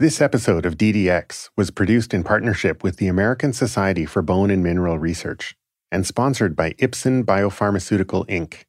This episode of DDX was produced in partnership with the American Society for Bone and Mineral Research and sponsored by Ipsen Biopharmaceutical Inc.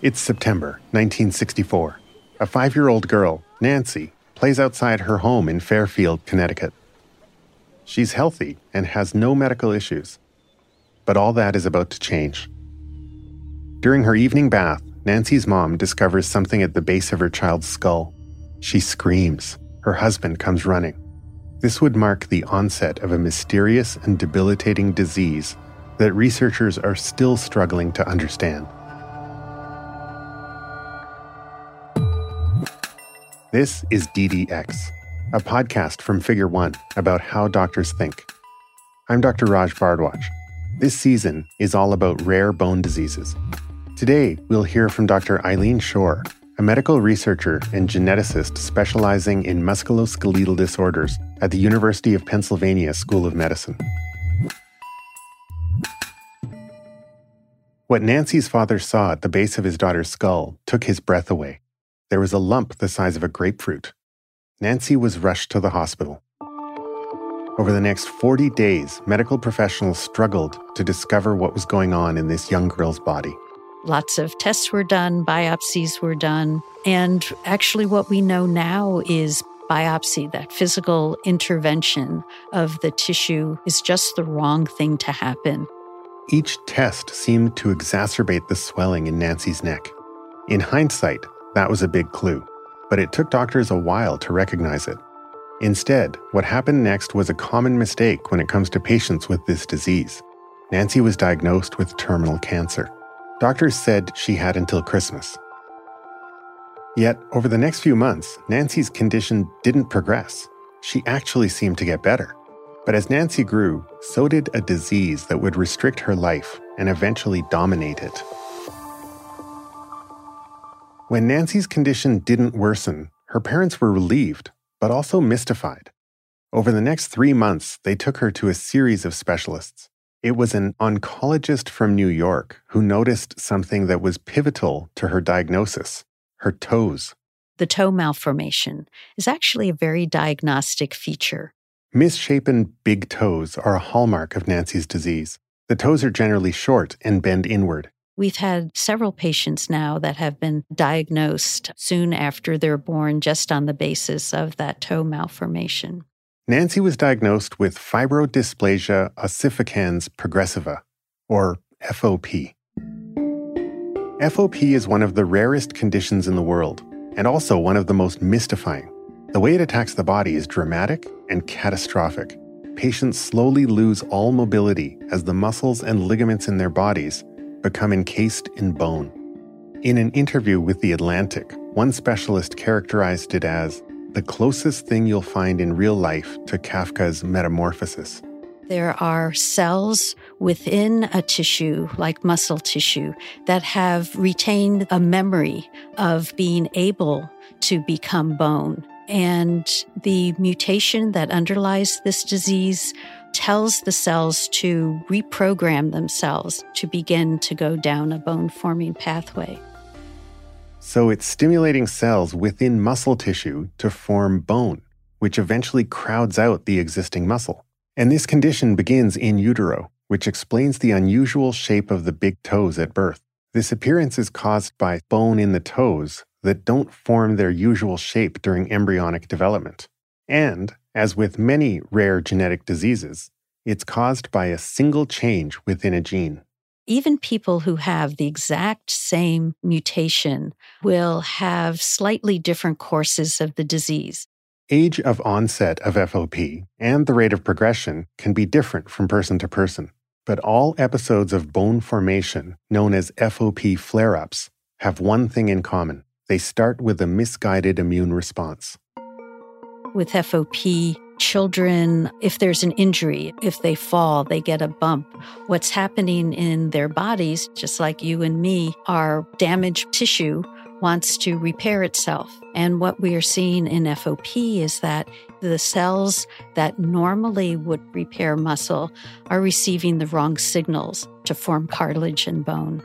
It's September 1964. A five year old girl, Nancy, plays outside her home in Fairfield, Connecticut. She's healthy and has no medical issues. But all that is about to change. During her evening bath, Nancy's mom discovers something at the base of her child's skull. She screams. Her husband comes running. This would mark the onset of a mysterious and debilitating disease that researchers are still struggling to understand. This is DDX, a podcast from Figure One about how doctors think. I'm Dr. Raj Bhardwaj. This season is all about rare bone diseases. Today, we'll hear from Dr. Eileen Shore, a medical researcher and geneticist specializing in musculoskeletal disorders at the University of Pennsylvania School of Medicine. What Nancy's father saw at the base of his daughter's skull took his breath away. There was a lump the size of a grapefruit. Nancy was rushed to the hospital. Over the next 40 days, medical professionals struggled to discover what was going on in this young girl's body. Lots of tests were done, biopsies were done. And actually, what we know now is biopsy, that physical intervention of the tissue, is just the wrong thing to happen. Each test seemed to exacerbate the swelling in Nancy's neck. In hindsight, that was a big clue, but it took doctors a while to recognize it. Instead, what happened next was a common mistake when it comes to patients with this disease. Nancy was diagnosed with terminal cancer. Doctors said she had until Christmas. Yet, over the next few months, Nancy's condition didn't progress. She actually seemed to get better. But as Nancy grew, so did a disease that would restrict her life and eventually dominate it. When Nancy's condition didn't worsen, her parents were relieved but also mystified. Over the next three months, they took her to a series of specialists. It was an oncologist from New York who noticed something that was pivotal to her diagnosis her toes. The toe malformation is actually a very diagnostic feature. Misshapen big toes are a hallmark of Nancy's disease. The toes are generally short and bend inward. We've had several patients now that have been diagnosed soon after they're born just on the basis of that toe malformation. Nancy was diagnosed with fibrodysplasia ossificans progressiva, or FOP. FOP is one of the rarest conditions in the world, and also one of the most mystifying. The way it attacks the body is dramatic and catastrophic. Patients slowly lose all mobility as the muscles and ligaments in their bodies become encased in bone. In an interview with The Atlantic, one specialist characterized it as the closest thing you'll find in real life to Kafka's metamorphosis. There are cells within a tissue, like muscle tissue, that have retained a memory of being able to become bone. And the mutation that underlies this disease tells the cells to reprogram themselves to begin to go down a bone forming pathway. So it's stimulating cells within muscle tissue to form bone, which eventually crowds out the existing muscle. And this condition begins in utero, which explains the unusual shape of the big toes at birth. This appearance is caused by bone in the toes that don't form their usual shape during embryonic development. And as with many rare genetic diseases, it's caused by a single change within a gene. Even people who have the exact same mutation will have slightly different courses of the disease. Age of onset of FOP and the rate of progression can be different from person to person, but all episodes of bone formation, known as FOP flare ups, have one thing in common they start with a misguided immune response with FOP, children, if there's an injury, if they fall, they get a bump. What's happening in their bodies, just like you and me, our damaged tissue wants to repair itself. And what we are seeing in FOP is that The cells that normally would repair muscle are receiving the wrong signals to form cartilage and bone.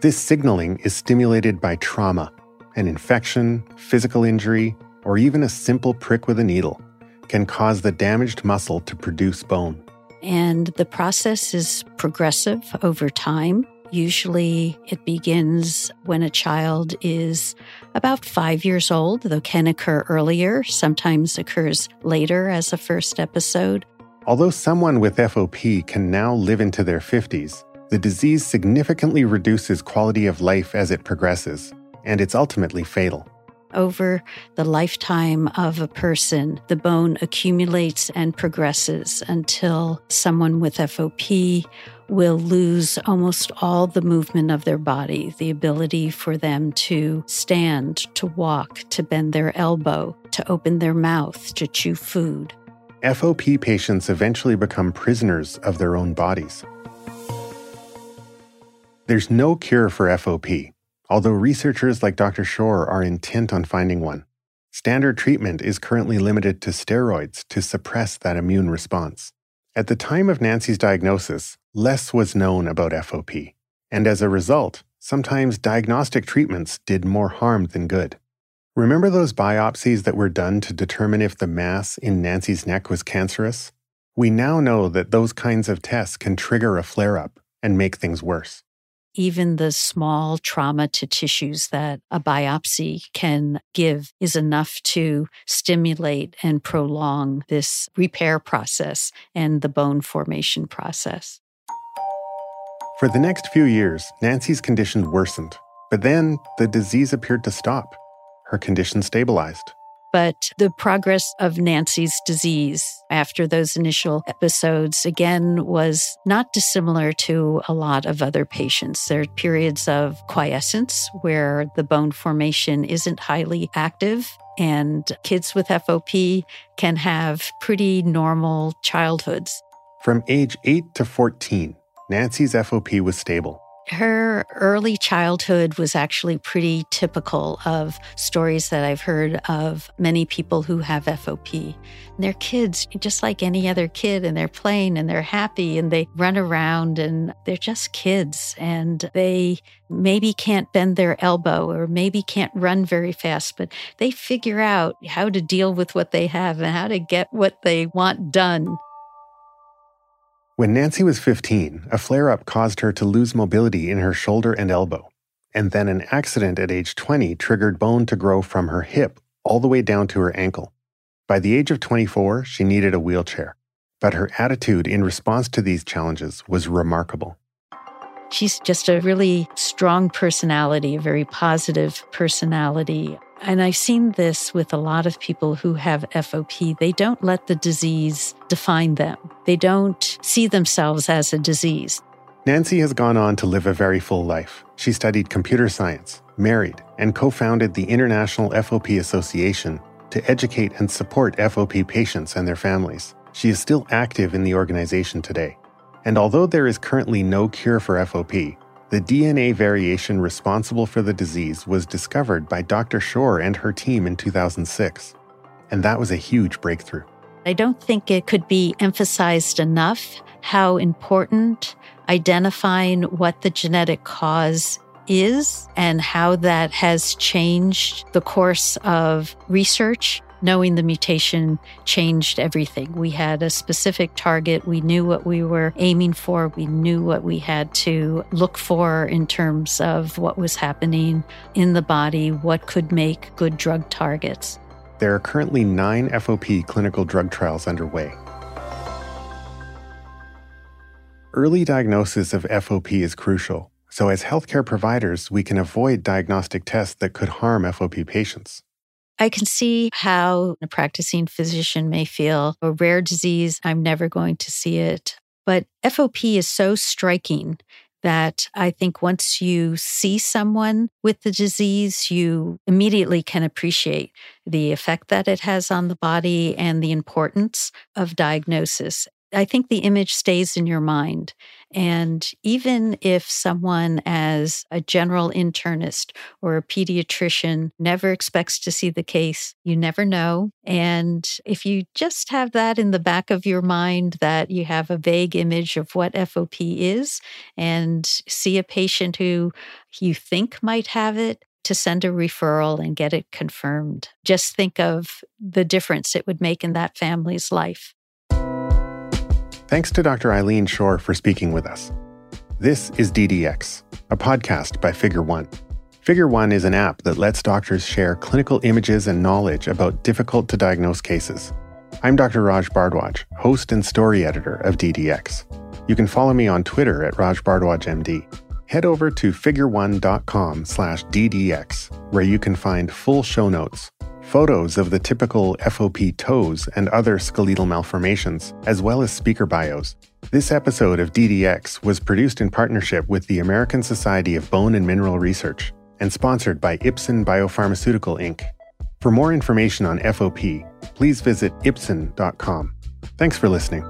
This signaling is stimulated by trauma, an infection, physical injury, or even a simple prick with a needle can cause the damaged muscle to produce bone. And the process is progressive over time. Usually it begins when a child is about five years old, though can occur earlier, sometimes occurs later as a first episode. Although someone with FOP can now live into their 50s, the disease significantly reduces quality of life as it progresses, and it's ultimately fatal. Over the lifetime of a person, the bone accumulates and progresses until someone with FOP will lose almost all the movement of their body, the ability for them to stand, to walk, to bend their elbow, to open their mouth, to chew food. FOP patients eventually become prisoners of their own bodies. There's no cure for FOP, although researchers like Dr. Shore are intent on finding one. Standard treatment is currently limited to steroids to suppress that immune response. At the time of Nancy's diagnosis, less was known about FOP, and as a result, sometimes diagnostic treatments did more harm than good. Remember those biopsies that were done to determine if the mass in Nancy's neck was cancerous? We now know that those kinds of tests can trigger a flare up and make things worse even the small trauma to tissues that a biopsy can give is enough to stimulate and prolong this repair process and the bone formation process. For the next few years, Nancy's condition worsened, but then the disease appeared to stop. Her condition stabilized. But the progress of Nancy's disease after those initial episodes, again, was not dissimilar to a lot of other patients. There are periods of quiescence where the bone formation isn't highly active. And kids with FOP can have pretty normal childhoods. From age 8 to 14, Nancy's FOP was stable. Her early childhood was actually pretty typical of stories that I've heard of many people who have FOP. And they're kids, just like any other kid, and they're playing and they're happy and they run around and they're just kids. And they maybe can't bend their elbow or maybe can't run very fast, but they figure out how to deal with what they have and how to get what they want done. When Nancy was 15, a flare up caused her to lose mobility in her shoulder and elbow. And then an accident at age 20 triggered bone to grow from her hip all the way down to her ankle. By the age of 24, she needed a wheelchair. But her attitude in response to these challenges was remarkable. She's just a really strong personality, a very positive personality. And I've seen this with a lot of people who have FOP. They don't let the disease define them, they don't see themselves as a disease. Nancy has gone on to live a very full life. She studied computer science, married, and co founded the International FOP Association to educate and support FOP patients and their families. She is still active in the organization today. And although there is currently no cure for FOP, the DNA variation responsible for the disease was discovered by Dr. Shore and her team in 2006. And that was a huge breakthrough. I don't think it could be emphasized enough how important identifying what the genetic cause is and how that has changed the course of research knowing the mutation changed everything. We had a specific target. We knew what we were aiming for. We knew what we had to look for in terms of what was happening in the body, what could make good drug targets. There are currently nine FOP clinical drug trials underway. Early diagnosis of FOP is crucial, so as healthcare providers, we can avoid diagnostic tests that could harm FOP patients. I can see how a practicing physician may feel a rare disease, I'm never going to see it. But FOP is so striking that I think once you see someone with the disease, you immediately can appreciate the effect that it has on the body and the importance of diagnosis. I think the image stays in your mind And even if someone, as a general internist or a pediatrician, never expects to see the case, you never know. And if you just have that in the back of your mind, that you have a vague image of what FOP is, and see a patient who you think might have it, to send a referral and get it confirmed. Just think of the difference it would make in that family's life. Thanks to Dr. Eileen Shore for speaking with us. This is DDX, a podcast by Figure One. Figure One is an app that lets doctors share clinical images and knowledge about difficult to diagnose cases. I'm Dr. Raj Bhardwaj, host and story editor of DDX. You can follow me on Twitter at Raj Bhardwaj MD. Head over to figureone.com slash DDX, where you can find full show notes, photos of the typical FOP toes and other skeletal malformations, as well as speaker bios. This episode of DDX was produced in partnership with the American Society of Bone and Mineral Research and sponsored by Ipsen Biopharmaceutical Inc. For more information on FOP, please visit ipsen.com. Thanks for listening.